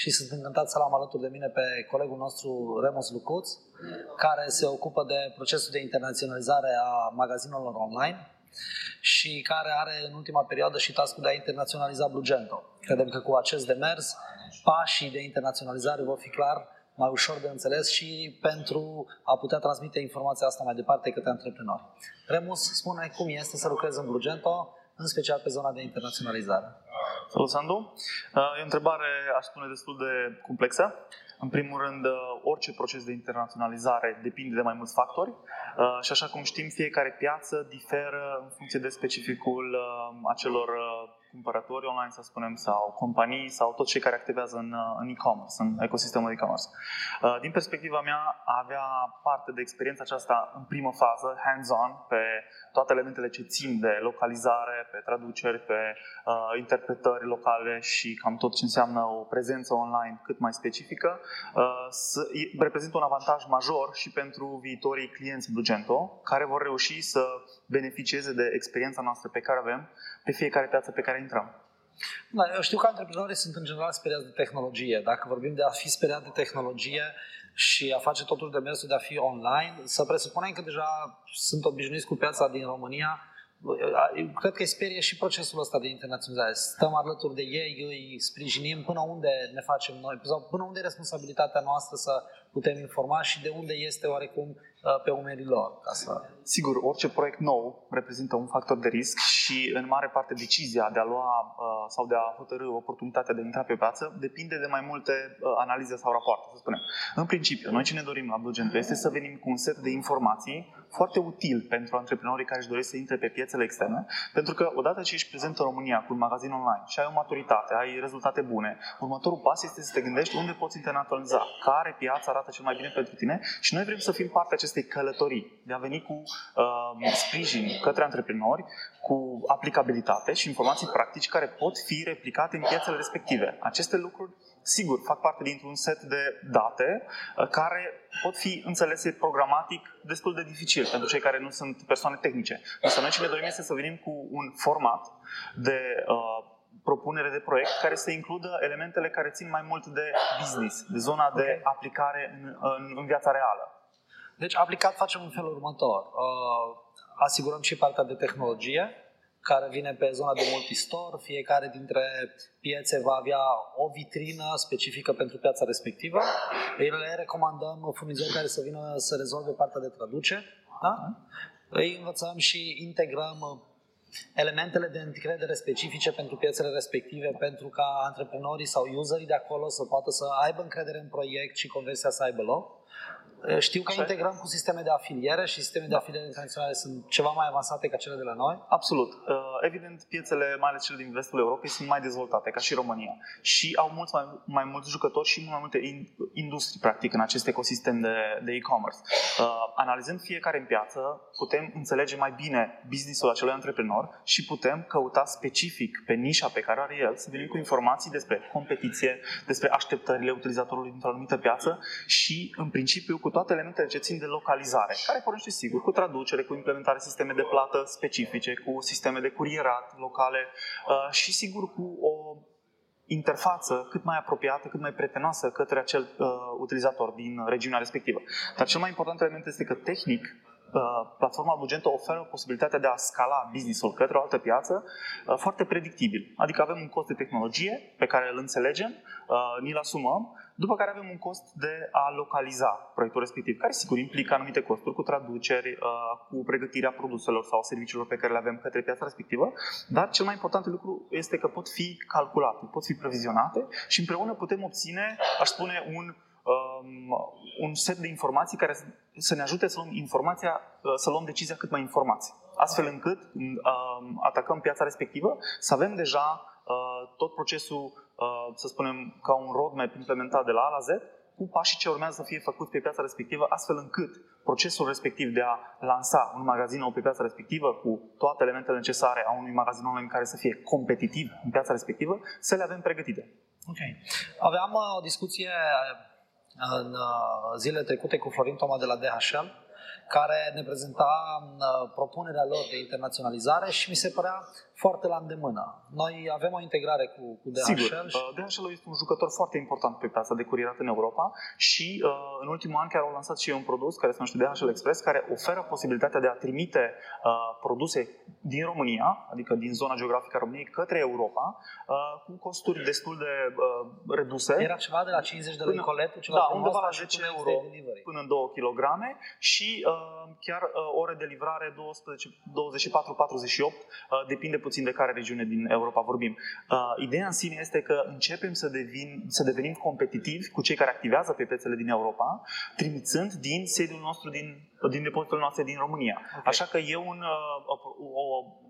și sunt încântat să l-am alături de mine pe colegul nostru Remus Lucuț, care se ocupă de procesul de internaționalizare a magazinelor online și care are în ultima perioadă și task de a internaționaliza Blugento. Credem că cu acest demers, pașii de internaționalizare vor fi clar mai ușor de înțeles și pentru a putea transmite informația asta mai departe către antreprenori. Remus, spune cum este să lucrezi în Blugento, în special pe zona de internaționalizare. Salut, Sandu! Uh, e o întrebare, aș spune, destul de complexă. În primul rând, uh, orice proces de internaționalizare depinde de mai mulți factori uh, și așa cum știm, fiecare piață diferă în funcție de specificul acelor cumpărători online, să spunem, sau companii sau toți cei care activează în, în e-commerce, în ecosistemul e-commerce. Din perspectiva mea, avea parte de experiența aceasta în primă fază, hands-on, pe toate elementele ce țin de localizare, pe traduceri, pe uh, interpretări locale și cam tot ce înseamnă o prezență online cât mai specifică, uh, să, reprezintă un avantaj major și pentru viitorii clienți Blugento, care vor reuși să beneficieze de experiența noastră pe care avem pe fiecare piață pe care intrăm. Da, eu știu că antreprenorii sunt în general speriați de tehnologie. Dacă vorbim de a fi speriat de tehnologie, și a face totul de mersul de a fi online, să presupunem că deja sunt obișnuiți cu piața din România, cred că îi sperie și procesul ăsta de internaționalizare. Stăm alături de ei, îi sprijinim până unde ne facem noi, sau până unde e responsabilitatea noastră să putem informa și de unde este oarecum uh, pe umerii lor. Ca să... Sigur, orice proiect nou reprezintă un factor de risc și în mare parte decizia de a lua uh, sau de a hotărâ oportunitatea de a intra pe piață depinde de mai multe uh, analize sau rapoarte, să spunem. În principiu, noi ce ne dorim la Blue este să venim cu un set de informații foarte util pentru antreprenorii care își doresc să intre pe piețele externe, pentru că odată ce ești prezent în România cu un magazin online și ai o maturitate, ai rezultate bune, următorul pas este să te gândești unde poți internaționaliza, care piață arată cel mai bine pentru tine și noi vrem să fim parte acestei călătorii, de a veni cu uh, sprijin către antreprenori, cu aplicabilitate și informații practici care pot fi replicate în piețele respective. Aceste lucruri sigur, fac parte dintr-un set de date uh, care pot fi înțelese programatic destul de dificil pentru cei care nu sunt persoane tehnice. Însă noi ce ne dorim este să venim cu un format de uh, propunere de proiect care să includă elementele care țin mai mult de business, de zona okay. de aplicare în, în, în viața reală. Deci, aplicat facem în felul următor. Uh, asigurăm și partea de tehnologie, care vine pe zona de multistore. Fiecare dintre piețe va avea o vitrină specifică pentru piața respectivă. Le recomandăm furnizori care să vină să rezolve partea de traducere. Da? Îi învățăm și integrăm elementele de încredere specifice pentru piețele respective, pentru ca antreprenorii sau userii de acolo să poată să aibă încredere în proiect și conversia să aibă loc. Eh, știu că Așa integrăm cu sisteme de afiliere și sisteme de afiliere internaționale sunt ceva mai avansate ca cele de la noi? Absolut. Eh, evident, piețele, mai ales cele din vestul Europei, sunt mai dezvoltate, ca și România. Și au mulți mai, mai mulți jucători și mai multe industrii, practic, în acest ecosistem de, de e-commerce. Eh, analizând fiecare în piață, putem înțelege mai bine businessul acelui antreprenor și putem căuta specific pe nișa pe care are el să venim cu informații despre competiție, despre așteptările utilizatorului dintr-o anumită piață și, în principiu, cu toate elementele ce țin de localizare, care pornește sigur cu traducere, cu implementare sisteme de plată specifice, cu sisteme de curierat locale uh, și sigur cu o interfață cât mai apropiată, cât mai prietenoasă către acel uh, utilizator din regiunea respectivă. Dar cel mai important element este că tehnic uh, platforma Bugento oferă posibilitatea de a scala business-ul către o altă piață uh, foarte predictibil. Adică avem un cost de tehnologie pe care îl înțelegem, ni-l asumăm după care avem un cost de a localiza proiectul respectiv, care sigur implică anumite costuri cu traduceri, uh, cu pregătirea produselor sau serviciilor pe care le avem către piața respectivă, dar cel mai important lucru este că pot fi calculate, pot fi previzionate și împreună putem obține, aș spune, un um, un set de informații care să ne ajute să luăm informația, uh, să luăm decizia cât mai informații. Astfel încât um, atacăm piața respectivă, să avem deja uh, tot procesul să spunem, ca un roadmap implementat de la A la Z, cu pașii ce urmează să fie făcuți pe piața respectivă, astfel încât procesul respectiv de a lansa un magazin nou pe piața respectivă, cu toate elementele necesare a unui magazin online care să fie competitiv în piața respectivă, să le avem pregătite. Ok. Aveam uh, o discuție uh, în uh, zilele trecute cu Florin Toma de la DHL, care ne prezenta propunerea lor de internaționalizare și mi se părea foarte la îndemână. Noi avem o integrare cu, cu DHL. Sigur, și... Uh, DHL este un jucător foarte important pe piața de curierat în Europa și uh, în ultimul an chiar au lansat și un produs care se numește DHL Express, care oferă posibilitatea de a trimite uh, produse din România, adică din zona geografică a României, către Europa, cu costuri destul de reduse. Era ceva de la 50 de lei coletul, ceva da, undeva la 10 euro până în 2 kg și chiar ore de livrare 24-48, depinde puțin puțin de care regiune din Europa vorbim. Uh, ideea în sine este că începem să, devin, să devenim competitivi cu cei care activează pe piețele din Europa, trimițând din sediul nostru din, din depozitele noastre din România. Okay. Așa că e un, uh, o,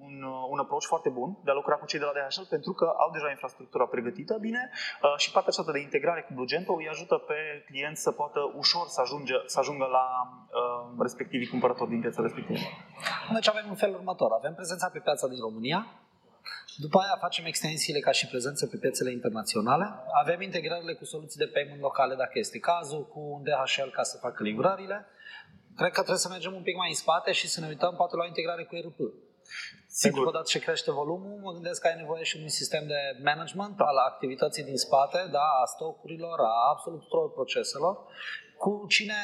un, uh, un approach foarte bun de a lucra cu cei de la DHL pentru că au deja infrastructura pregătită bine uh, și partea aceasta de integrare cu Blugento îi ajută pe client să poată ușor să, ajunge, să ajungă la uh, respectivii cumpărători din piața respectivă. Deci avem un fel următor. Avem prezența pe piața din România, după aia facem extensiile ca și prezență pe piețele internaționale. Avem integrările cu soluții de payment locale, dacă este cazul, cu un DHL ca să facă livrările. Cred că trebuie să mergem un pic mai în spate și să ne uităm poate la o integrare cu ERP. Sigur. Pentru că odată ce crește volumul, mă gândesc că ai nevoie și un sistem de management al activității din spate, da, a stocurilor, a absolut tuturor proceselor cu cine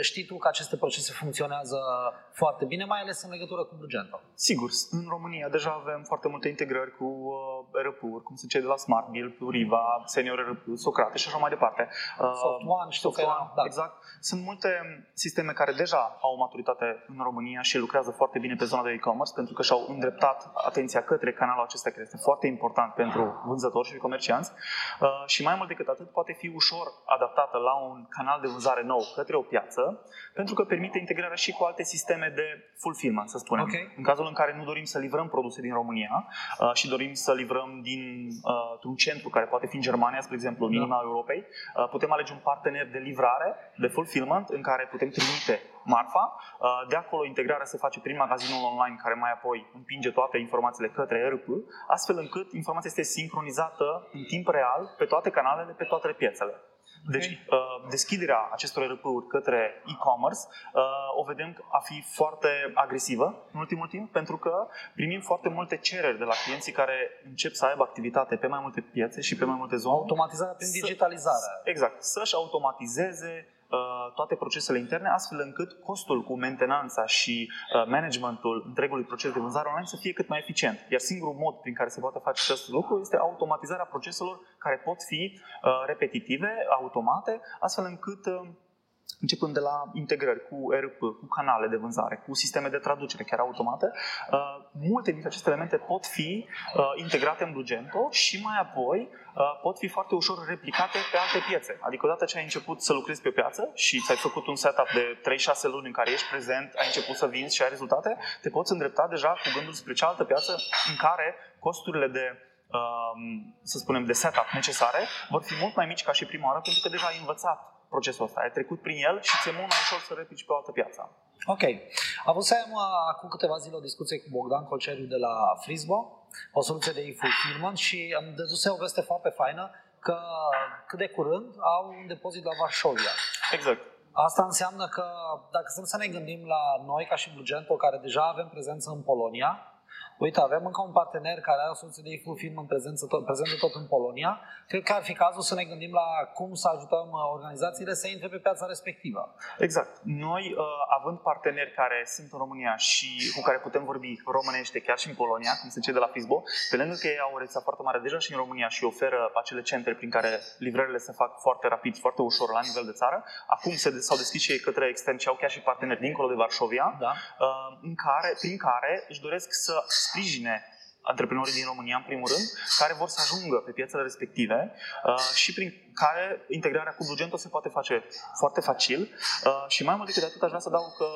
știi tu că aceste procese funcționează foarte bine, mai ales în legătură cu Blugento? Sigur, în România deja avem foarte multe integrări cu uh, RP-uri, cum sunt cei de la Smart Build, Riva, Senior RP, Socrate și așa mai departe. Uh, Soft One, știu Soft că era, da. Exact. Sunt multe sisteme care deja au o maturitate în România și lucrează foarte bine pe zona de e-commerce pentru că și-au îndreptat atenția către canalul acesta care este foarte important pentru vânzători și comercianți uh, și mai mult decât atât poate fi ușor adaptată la un canal de vânzare vânzare nou către o piață, pentru că permite integrarea și cu alte sisteme de fulfillment, să spunem. Okay. În cazul în care nu dorim să livrăm produse din România uh, și dorim să livrăm din uh, un centru care poate fi în Germania, spre exemplu, în da. inima Europei, uh, putem alege un partener de livrare, de fulfillment, în care putem trimite marfa. Uh, de acolo integrarea se face prin magazinul online care mai apoi împinge toate informațiile către ERP, astfel încât informația este sincronizată în timp real pe toate canalele, pe toate piețele. Deci, uh, deschiderea acestor RP-uri către e-commerce uh, o vedem a fi foarte agresivă în ultimul timp, pentru că primim foarte multe cereri de la clienții care încep să aibă activitate pe mai multe piețe și pe mai multe zone. Automatizarea prin digitalizare. Exact. Să-și automatizeze Uh, toate procesele interne, astfel încât costul cu mentenanța și uh, managementul întregului proces de vânzare online să fie cât mai eficient. Iar singurul mod prin care se poate face acest lucru este automatizarea proceselor care pot fi uh, repetitive, automate, astfel încât începând de la integrări cu RP, cu canale de vânzare, cu sisteme de traducere chiar automate, uh, multe dintre aceste elemente pot fi uh, integrate în Blugento și mai apoi uh, pot fi foarte ușor replicate pe alte piețe. Adică odată ce ai început să lucrezi pe o piață și ți-ai făcut un setup de 3-6 luni în care ești prezent, ai început să vinzi și ai rezultate, te poți îndrepta deja cu gândul spre cealaltă piață în care costurile de um, să spunem, de setup necesare vor fi mult mai mici ca și prima oară, pentru că deja ai învățat procesul ăsta. Ai trecut prin el și ți-e mult mai ușor să replici pe o altă piață. Ok. Avusem uh, acum câteva zile o discuție cu Bogdan Colceriu de la Frisbo, o soluție de e-fulfillment și am deduse o veste foarte faină că cât de curând au un depozit la Varsovia. Exact. Asta înseamnă că dacă să ne gândim la noi ca și Blugento, care deja avem prezență în Polonia, uite, avem încă un partener care are o soluție de e-fulfillment prezență tot, prezentă tot în Polonia, cred că ar fi cazul să ne gândim la cum să ajutăm uh, organizațiile să intre pe piața respectivă. Exact. Noi, uh, având parteneri care sunt în România și cu care putem vorbi românește chiar și în Polonia, cum sunt cei de la Fisbo, pe lângă că ei au o rețea foarte mare deja și în România și oferă acele centre prin care livrările se fac foarte rapid, foarte ușor la nivel de țară, acum se, s-au deschis și ei către extern și au chiar și parteneri dincolo de Varșovia, da. Uh, în care, prin care își doresc să sprijine antreprenorii din România, în primul rând, care vor să ajungă pe piețele respective uh, și prin care integrarea cu Blugento se poate face foarte facil. Uh, și mai mult decât atât, aș vrea să dau că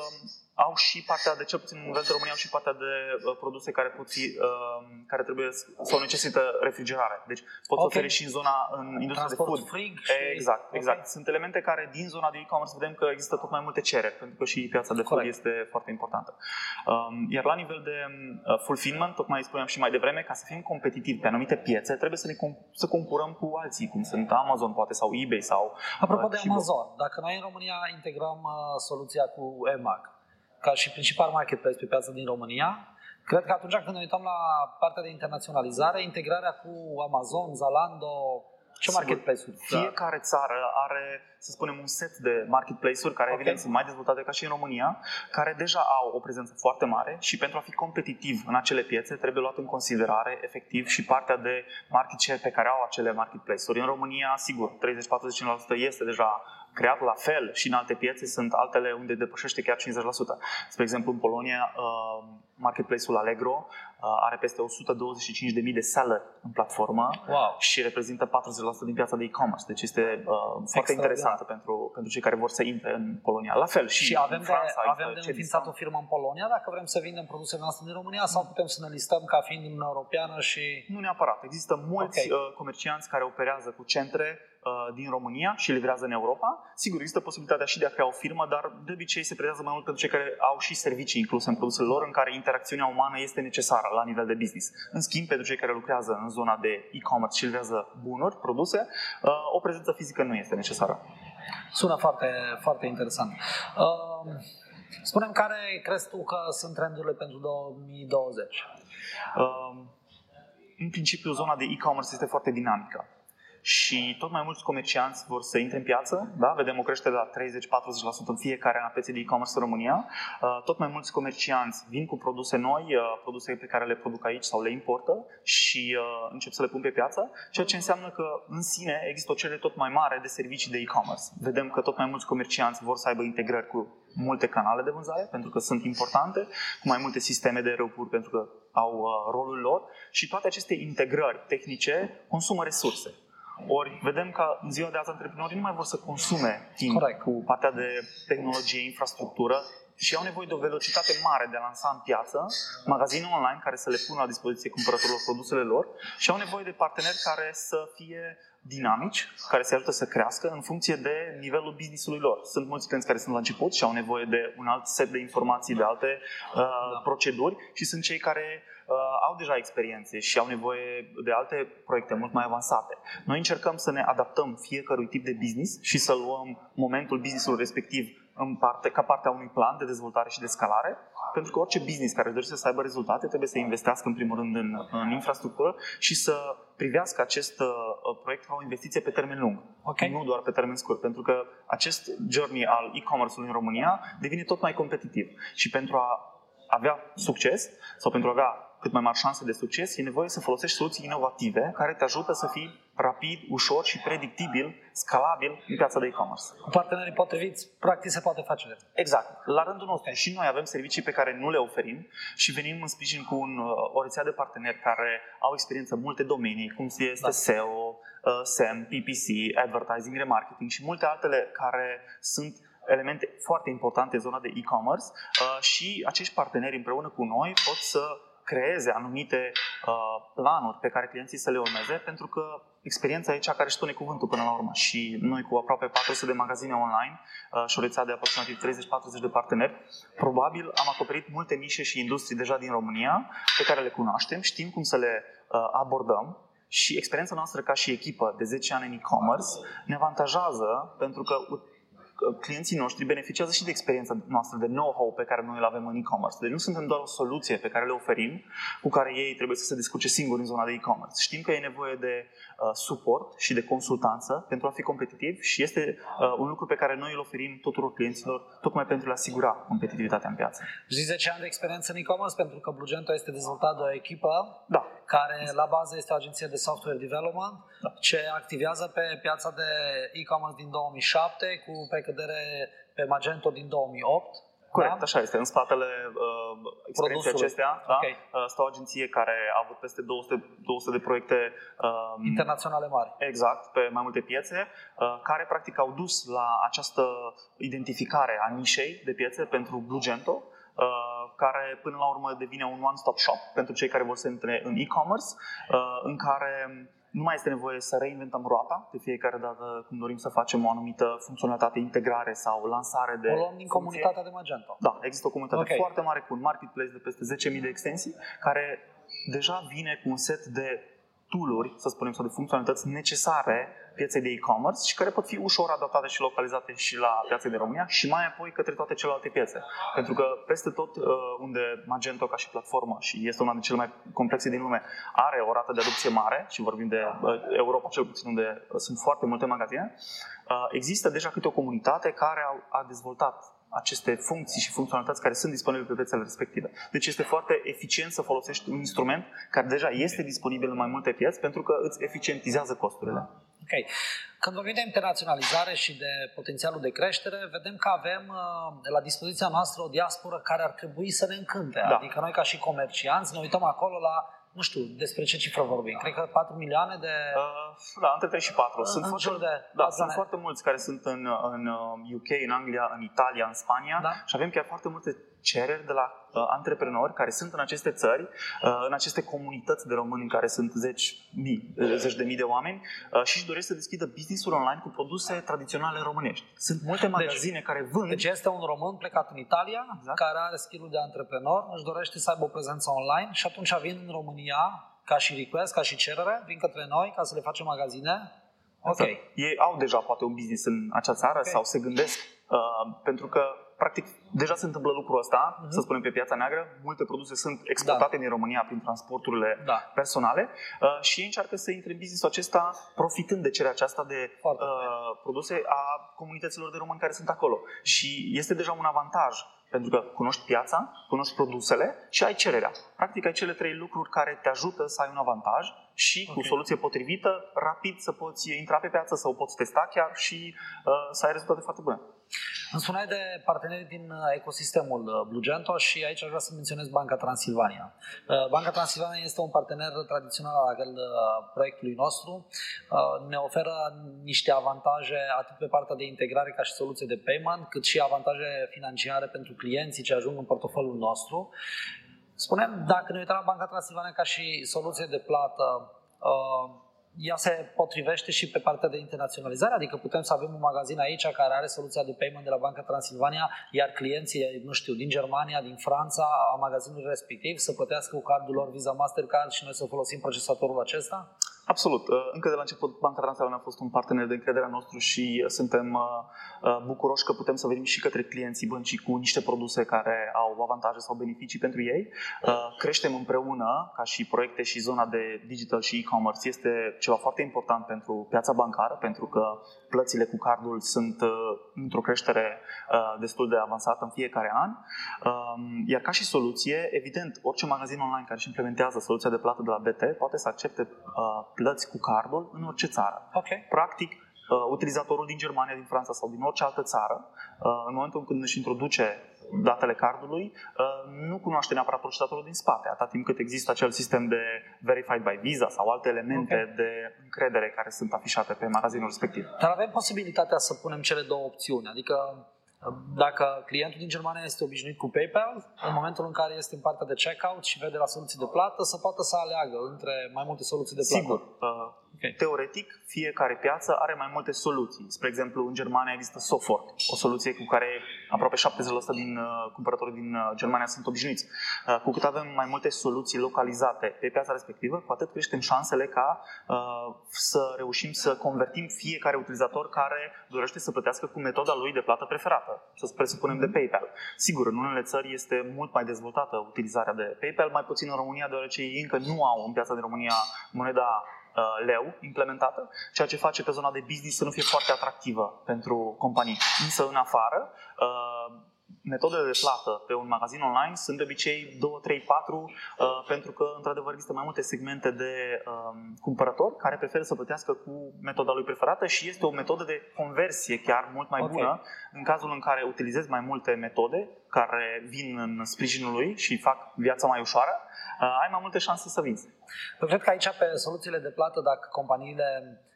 au și partea de, cel puțin în nivel de România, au și partea de uh, produse care pot fi, uh, care trebuie sau necesită refrigerare. Deci pot okay. oferi și în zona, în industria Transport de food. frig și... Exact, exact. Okay. Sunt elemente care din zona de e-commerce vedem că există tot mai multe cereri, pentru că și piața de food Corect. este foarte importantă. Um, iar la nivel de uh, fulfillment, tocmai spuneam și mai devreme, ca să fim competitivi pe anumite piețe, trebuie să ne com- să concurăm cu alții, cum sunt Amazon poate sau eBay sau Apropo uh, de și Amazon, dacă noi în România integrăm uh, soluția cu EMAG ca și principal marketplace pe piața din România, cred că atunci când ne uităm la partea de internaționalizare, integrarea cu Amazon, Zalando, ce Sigur. marketplace-uri? Fiecare țară are, să spunem, un set de marketplace-uri care, Ok. evident, sunt mai dezvoltate ca și în România, care deja au o prezență foarte mare și pentru a fi competitiv în acele piețe trebuie luat în considerare, efectiv, și partea de market share pe care au acele marketplace-uri. În România, sigur, 30-45% este deja creat la fel și în alte piețe sunt altele unde depășește chiar 50%. Spre exemplu, în Polonia, uh, marketplace-ul Allegro uh, are peste 125.000 de seller în platformă Wow! și reprezintă 40% din piața de e-commerce. Deci este uh, foarte interesantă pentru, pentru cei care vor să intre în Polonia. La fel și, Și în avem de, Franța, avem există de Cedis. înființat o firmă în Polonia dacă vrem să vindem produsele noastre din România sau putem să ne listăm ca fiind din Uniunea Europeană și... Nu neapărat. Există mulți Ok. uh, comercianți care operează cu centre uh, din România și livrează în Europa. Sigur, există posibilitatea și de a crea o firmă, dar de obicei se pretează mai mult pentru cei care au și servicii incluse în produsele lor, în care interacțiunea umană este necesară la nivel de business. În schimb, pentru cei care lucrează în zona de e-commerce și livrează bunuri, produse, uh, o prezență fizică nu este necesară. Sună foarte, foarte interesant. Uh, spunem care crezi tu că sunt trendurile pentru 2020? Uh, în principiu, zona de e-commerce este foarte dinamică și tot mai mulți comercianți vor să intre în piață, da? vedem o creștere de la 30-40% în fiecare an a pieței de e-commerce în România. Uh, Tot mai mulți comercianți vin cu produse noi, uh, produse pe care le produc aici sau le importă și uh, încep să le pun pe piață, ceea ce înseamnă că în sine există o cerere tot mai mare de servicii de e-commerce. Vedem că tot mai mulți comercianți vor să aibă integrări cu multe canale de vânzare, pentru că sunt importante, cu mai multe sisteme de răpuri, pentru că au uh, rolul lor și toate aceste integrări tehnice consumă resurse. Ori vedem că în ziua de azi antreprenorii nu mai vor să consume timp Corect. cu partea de tehnologie, infrastructură și au nevoie de o velocitate mare de a lansa în piață magazine online care să le pună la dispoziție cumpărătorilor produsele lor și au nevoie de parteneri care să fie dinamici, care se ajută să crească în funcție de nivelul business-ului lor. Sunt mulți clienți care sunt la început și au nevoie de un alt set de informații, de alte uh, proceduri și sunt cei care uh, au deja experiențe și au nevoie de alte proiecte mult mai avansate. Noi încercăm să ne adaptăm fiecărui tip de business și să luăm momentul business-ului respectiv în parte, ca parte a unui plan de dezvoltare și de scalare, pentru că orice business care dorește să aibă rezultate trebuie să investească în primul rând în, în infrastructură și să privească acest uh, proiect ca o investiție pe termen lung, Ok. nu doar pe termen scurt, pentru că acest journey al e-commerce-ului în România devine tot mai competitiv și pentru a avea succes sau pentru a avea cât mai mari șanse de succes, e nevoie să folosești soluții inovative care te ajută să fii rapid, ușor și predictibil, scalabil în piața de e-commerce. Cu partenerii potriviți, practic se poate face. Exact. La rândul nostru și noi avem servicii pe care nu le oferim și venim în sprijin cu un, uh, o rețea de parteneri care au experiență în multe domenii, cum este Da. SEO, uh, SEM, PPC, advertising, remarketing și multe altele care sunt elemente foarte importante în zona de e-commerce uh, și acești parteneri împreună cu noi pot să creeze anumite uh, planuri pe care clienții să le urmeze, pentru că experiența e cea care își spune cuvântul până la urmă. Și noi cu aproape 400 de magazine online uh, și o rețea de aproximativ 30-40 de parteneri, probabil am acoperit multe nișe și industrii deja din România, pe care le cunoaștem, știm cum să le uh, abordăm și experiența noastră ca și echipă de 10 ani în e-commerce ne avantajează pentru că clienții noștri beneficiază și de experiența noastră, de know-how pe care noi îl avem în e-commerce. Deci nu suntem doar o soluție pe care le oferim, cu care ei trebuie să se descurce singuri în zona de e-commerce. Știm că e nevoie de uh, suport și de consultanță pentru a fi competitiv și este uh, un lucru pe care noi îl oferim tuturor clienților, tocmai pentru a asigura competitivitatea în piață. Și 10 ani de experiență în e-commerce pentru că Blugento este dezvoltat de o echipă Da, care la bază este o agenție de software development Da. ce activează pe piața de e-commerce din 2007 cu precădere pe Magento din 2008 Corect, da? așa este. În spatele uh, experienței acestea da? okay. uh, stă o agenție care a avut peste 200, 200 de proiecte uh, internaționale mari. Exact, pe mai multe piețe, uh, care practic au dus la această identificare a nișei de piețe pentru Blugento, uh, care până la urmă devine un one-stop shop pentru cei care vor să intre în e-commerce, uh, în care nu mai este nevoie să reinventăm roata de fiecare dată când dorim să facem o anumită funcționalitate, integrare sau lansare de. O luăm din comunitatea de Magento. Da, există o comunitate okay. foarte mare cu un marketplace de peste 10.000 de extensii care deja vine cu un set de tooluri, să spunem, sau de funcționalități necesare pieței de e-commerce și care pot fi ușor adaptate și localizate și la piața de România și mai apoi către toate celelalte piețe. Pentru că peste tot uh, unde Magento ca și platformă și este una din cele mai complexe din lume, are o rată de adopție mare și vorbim de uh, Europa cel puțin unde uh, sunt foarte multe magazine, există deja câte o comunitate care a dezvoltat aceste funcții și funcționalități care sunt disponibile pe piețele respective. Deci este foarte eficient să folosești un instrument care deja este disponibil în mai multe piețe pentru că îți eficientizează costurile. Ok. Când vorbim de internaționalizare și de potențialul de creștere, vedem că avem uh, la dispoziția noastră o diasporă care ar trebui să ne încânte. Da. Adică noi ca și comercianți ne uităm acolo la nu știu, despre ce cifră vorbim? Cred că 4 milioane de... Uh, da, între 3 și 4. Sunt, în foarte, de da, sunt foarte mulți care sunt în, în UK, uh, în Anglia, în Italia, în Spania da. și avem chiar foarte multe cereri de la uh, antreprenori care sunt în aceste țări, uh, în aceste comunități de români în care sunt zeci, mii, uh, zeci de mii de oameni uh, și își doresc să deschidă business-uri online cu produse tradiționale românești. Sunt multe deci, magazine deci, care vând. Deci este un român plecat în Italia, exact. care are skill de antreprenor, își dorește să aibă o prezență online și atunci vin în România ca și request, ca și cerere, vin către noi ca să le facem magazine. Ok. Exact. Ei au deja poate un business în acea țară okay. sau se gândesc uh, pentru că practic, deja se întâmplă lucrul ăsta, uh-huh. să spunem, pe piața neagră. Multe produse sunt exportate da. din România prin transporturile da. personale uh, și ei încearcă să intre în business acesta profitând de cererea aceasta de uh, produse a comunităților de români care sunt acolo. Și este deja un avantaj pentru că cunoști piața, cunoști produsele și ai cererea. Practic ai cele trei lucruri care te ajută să ai un avantaj și okay. cu soluție potrivită, rapid să poți intra pe piață, să o poți testa chiar și uh, să ai rezultate foarte bune. Îmi spuneai de parteneri din uh, ecosistemul uh, Blugento și aici aș vrea să menționez Banca Transilvania. Uh, Banca Transilvania este un partener tradițional al proiectului nostru. Ne oferă niște avantaje atât pe partea de integrare ca și soluție de payment, cât și avantaje financiare pentru clienții ce ajung în portofoliul nostru. Spunem, dacă ne uităm la Banca Transilvania ca și soluție de plată, ea se potrivește și pe partea de internaționalizare, adică putem să avem un magazin aici care are soluția de payment de la Banca Transilvania, iar clienții, nu știu, din Germania, din Franța, a magazinului respectiv să plătească cu cardul lor Visa Mastercard și noi să folosim procesatorul acesta? Absolut. Uh, încă de la început, Banca Transilvania a fost un partener de încredere a nostru și suntem uh, uh, bucuroși că putem să venim și către clienții băncii cu niște produse care au avantaje sau beneficii pentru ei. Creștem împreună, ca și proiecte și zona de digital și e-commerce este ceva foarte important pentru piața bancară, pentru că plățile cu cardul sunt într-o creștere destul de avansată în fiecare an. Um, iar ca și soluție, evident, orice magazin online care își implementează soluția de plată de la BT poate să accepte plăți cu cardul în orice țară. Okay. Practic, uh, utilizatorul din Germania, din Franța sau din orice altă țară, uh, în momentul când își introduce datele cardului, uh, nu cunoaște neapărat procetatorul din spate, atât timp cât există acel sistem de verified by Visa sau alte elemente okay. de încredere care sunt afișate pe magazinul respectiv. Dar avem posibilitatea să punem cele două opțiuni, adică dacă clientul din Germania este obișnuit cu PayPal, în momentul în care este în partea de checkout și vede la soluții de plată, să poată să aleagă între mai multe soluții de plată. Sigur. Uh, Okay. Teoretic, fiecare piață are mai multe soluții. Spre exemplu, în Germania există Sofort, o soluție cu care aproape 70% din uh, cumpărătorii din uh, Germania sunt obișnuiți. Uh, cu cât avem mai multe soluții localizate pe piața respectivă, cu atât creștem șansele ca uh, să reușim să convertim fiecare utilizator care dorește să plătească cu metoda lui de plată preferată, să presupunem de PayPal. Sigur, în unele țări este mult mai dezvoltată utilizarea de PayPal, mai puțin în România, deoarece ei încă nu au în piața din România moneda Uh, leu implementată, ceea ce face pe zona de business să nu fie foarte atractivă pentru companii. Însă în afară, uh, metodele de plată pe un magazin online sunt de obicei 2, 3, 4, pentru că, într-adevăr, există mai multe segmente de um, cumpărători care preferă să plătească cu metoda lui preferată și este o metodă de conversie chiar mult mai okay. bună în cazul în care utilizezi mai multe metode care vin în sprijinul lui și fac viața mai ușoară, uh, ai mai multe șanse să vinzi. Eu cred că aici, pe soluțiile de plată, dacă companiile uh,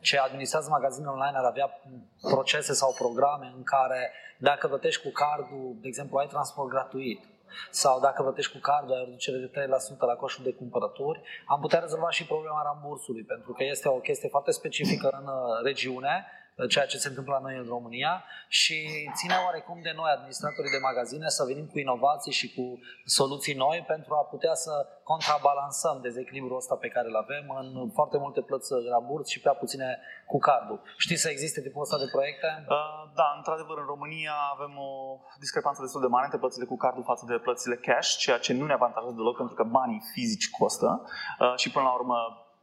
ce administrează magazinul online ar avea procese sau programe în care dacă plătești cu cardul, de exemplu, ai transport gratuit, sau dacă plătești cu cardul, ai o reducere de 3% la coșul de cumpărături, am putea rezolva și problema rambursului, pentru că este o chestie foarte specifică în uh, regiune ceea ce se întâmplă la noi în România și ține oarecum de noi, administratorii de magazine, să venim cu inovații și cu soluții noi pentru a putea să contrabalansăm dezechilibrul ăsta pe care îl avem în foarte multe plăți burs și prea puține cu cardul. Știi să existe tipul ăsta de proiecte? Uh, da, într-adevăr, în România avem o discrepanță destul de mare între plățile cu cardul față de plățile cash, ceea ce nu ne avantajează deloc pentru că banii fizici costă uh, și până la urmă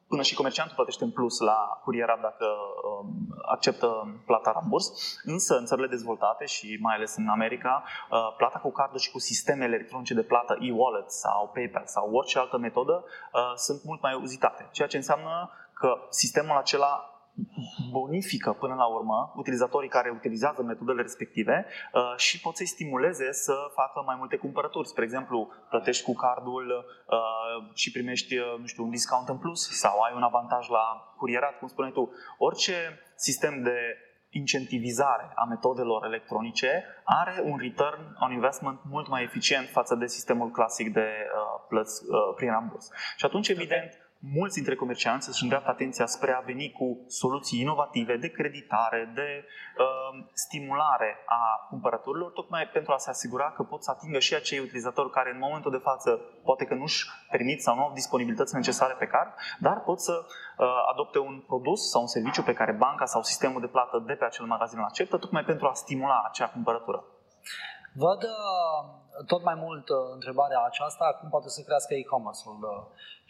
până și comerciantul plătește în plus la curierat dacă um, acceptă plata ramburs. Însă, în țările dezvoltate și mai ales în America, uh, plata cu cardul și cu sisteme electronice de plată, e-wallet sau PayPal sau orice altă metodă, uh, sunt mult mai uzitate. Ceea ce înseamnă că sistemul acela bonifică până la urmă utilizatorii care utilizează metodele respective uh, și pot să-i stimuleze să facă mai multe cumpărături. Spre exemplu, plătești cu cardul uh, și primești, uh, nu știu, un discount în plus sau ai un avantaj la curierat, cum spuneai tu. Orice sistem de incentivizare a metodelor electronice are un return on investment mult mai eficient față de sistemul clasic de plăți prin ramburs. Și atunci, evident, mulți dintre comercianți își îndreaptă atenția spre a veni cu soluții inovative de creditare, de uh, stimulare a cumpărăturilor, tocmai pentru a se asigura că pot să atingă și acei utilizatori care în momentul de față poate că nu-și permit sau nu au disponibilități necesare pe card, dar pot să uh, adopte un produs sau un serviciu pe care banca sau sistemul de plată de pe acel magazin îl acceptă, tocmai pentru a stimula acea cumpărătură. Văd uh, tot mai mult uh, întrebarea aceasta, cum poate să crească e-commerce-ul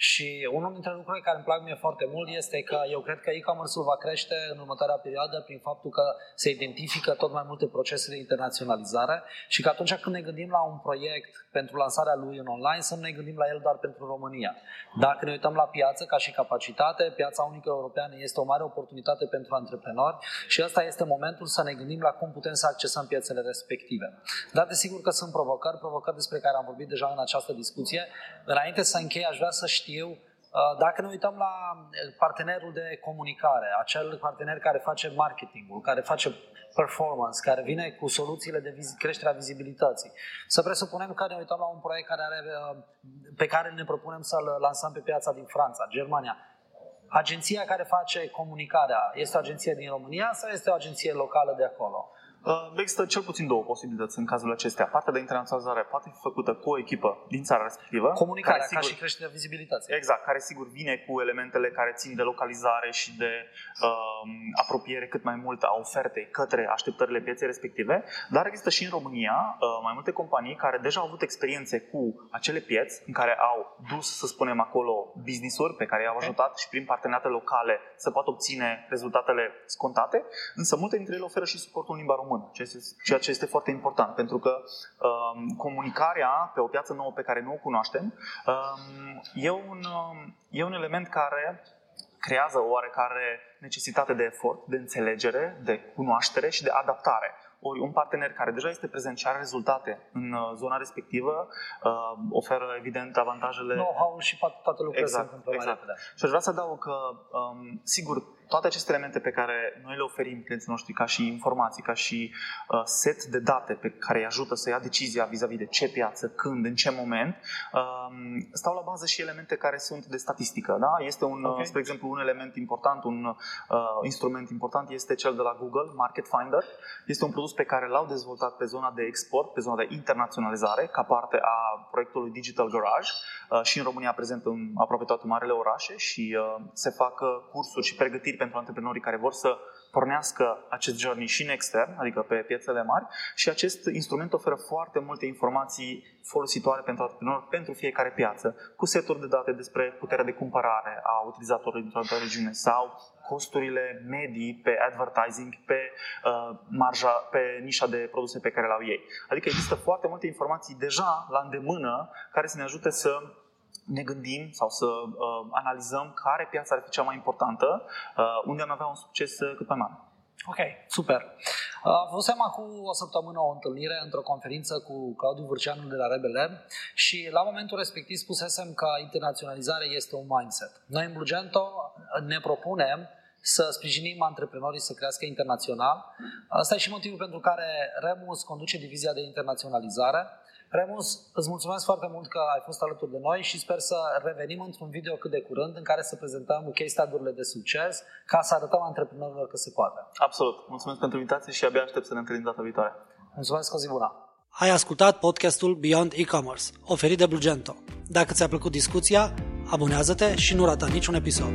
și unul dintre lucrurile care îmi plac mie foarte mult este că eu cred că e-commerce-ul va crește în următoarea perioadă prin faptul că se identifică tot mai multe procese de internaționalizare și că atunci când ne gândim la un proiect pentru lansarea lui în online, să nu ne gândim la el doar pentru România. Dacă ne uităm la piață ca și capacitate, piața unică europeană este o mare oportunitate pentru antreprenori și ăsta este momentul să ne gândim la cum putem să accesăm piețele respective. Dar desigur că sunt provocări, provocări despre care am vorbit deja în această discuție. Înainte să închei, aș vrea să știu știu, uh, dacă ne uităm la uh, partenerul de comunicare, acel partener care face marketingul, care face performance, care vine cu soluțiile de viz- creșterea vizibilității. Să presupunem că ne uităm la un proiect care are, uh, pe care ne propunem să-l lansăm pe piața din Franța, Germania. Agenția care face comunicarea este o agenție din România sau este o agenție locală de acolo? Uh, există cel puțin două posibilități în cazul acestea. Partea de internaționalizare poate fi făcută cu o echipă din țara respectivă. Comunicarea, care, sigur, ca și creșterea vizibilității. Exact, care sigur vine cu elementele care țin de localizare și de um, apropiere cât mai mult a ofertei către așteptările pieței respective. Dar există și în România uh, mai multe companii care deja au avut experiențe cu acele pieți în care au dus, să spunem, acolo business-uri pe care i-au ajutat și prin parteneriate locale să poată obține rezultatele scontate, însă multe dintre ele oferă și suportul în limba română română, ceea ce este foarte important, pentru că um, comunicarea pe o piață nouă pe care nu o cunoaștem um, e, un, um, e un element care creează o oarecare necesitate de efort, de înțelegere, de cunoaștere și de adaptare. Ori un partener care deja este prezent și are rezultate în uh, zona respectivă uh, oferă evident avantajele. Know-how și toate lucrurile exact, se exact. Și aș vrea să adaug că, um, sigur, toate aceste elemente pe care noi le oferim clienților noștri ca și informații, ca și uh, set de date pe care îi ajută să ia decizia vis-a-vis de ce piață, când, în ce moment, uh, stau la bază și elemente care sunt de statistică. Da? Este un, okay. spre exemplu, un element important, un uh, instrument important este cel de la Google, Market Finder. Este un produs pe care l-au dezvoltat pe zona de export, pe zona de internaționalizare, ca parte a proiectului Digital Garage uh, și în România prezent în aproape toate marele orașe și uh, se fac uh, cursuri și pregătiri pentru antreprenorii care vor să pornească acest journey și în extern, adică pe piețele mari și acest instrument oferă foarte multe informații folositoare pentru antreprenori pentru fiecare piață, cu seturi de date despre puterea de cumpărare a utilizatorului dintr-o altă regiune sau costurile medii pe advertising, pe uh, marja, pe nișa de produse pe care le au ei. Adică există foarte multe informații deja la îndemână care să ne ajute să ne gândim sau să uh, analizăm care piața ar fi cea mai importantă, uh, unde am avea un succes uh, cât mai mare. Ok, super. Avusem acum o săptămână o întâlnire într-o conferință cu Claudiu Vârceanu de la Rebele și la momentul respectiv spusesem că internaționalizarea este un mindset. Noi în Blugento ne propunem să sprijinim antreprenorii să crească internațional. Asta e și motivul pentru care Remus conduce divizia de internaționalizare Remus, îți mulțumesc foarte mult că ai fost alături de noi și sper să revenim într-un video cât de curând în care să prezentăm case study de succes ca să arătăm antreprenorilor că se poate. Absolut. Mulțumesc pentru invitație și abia aștept să ne întâlnim data viitoare. Mulțumesc, o zi bună! Ai ascultat podcastul Beyond E-Commerce, oferit de Blugento. Dacă ți-a plăcut discuția, abonează-te și nu rata niciun episod.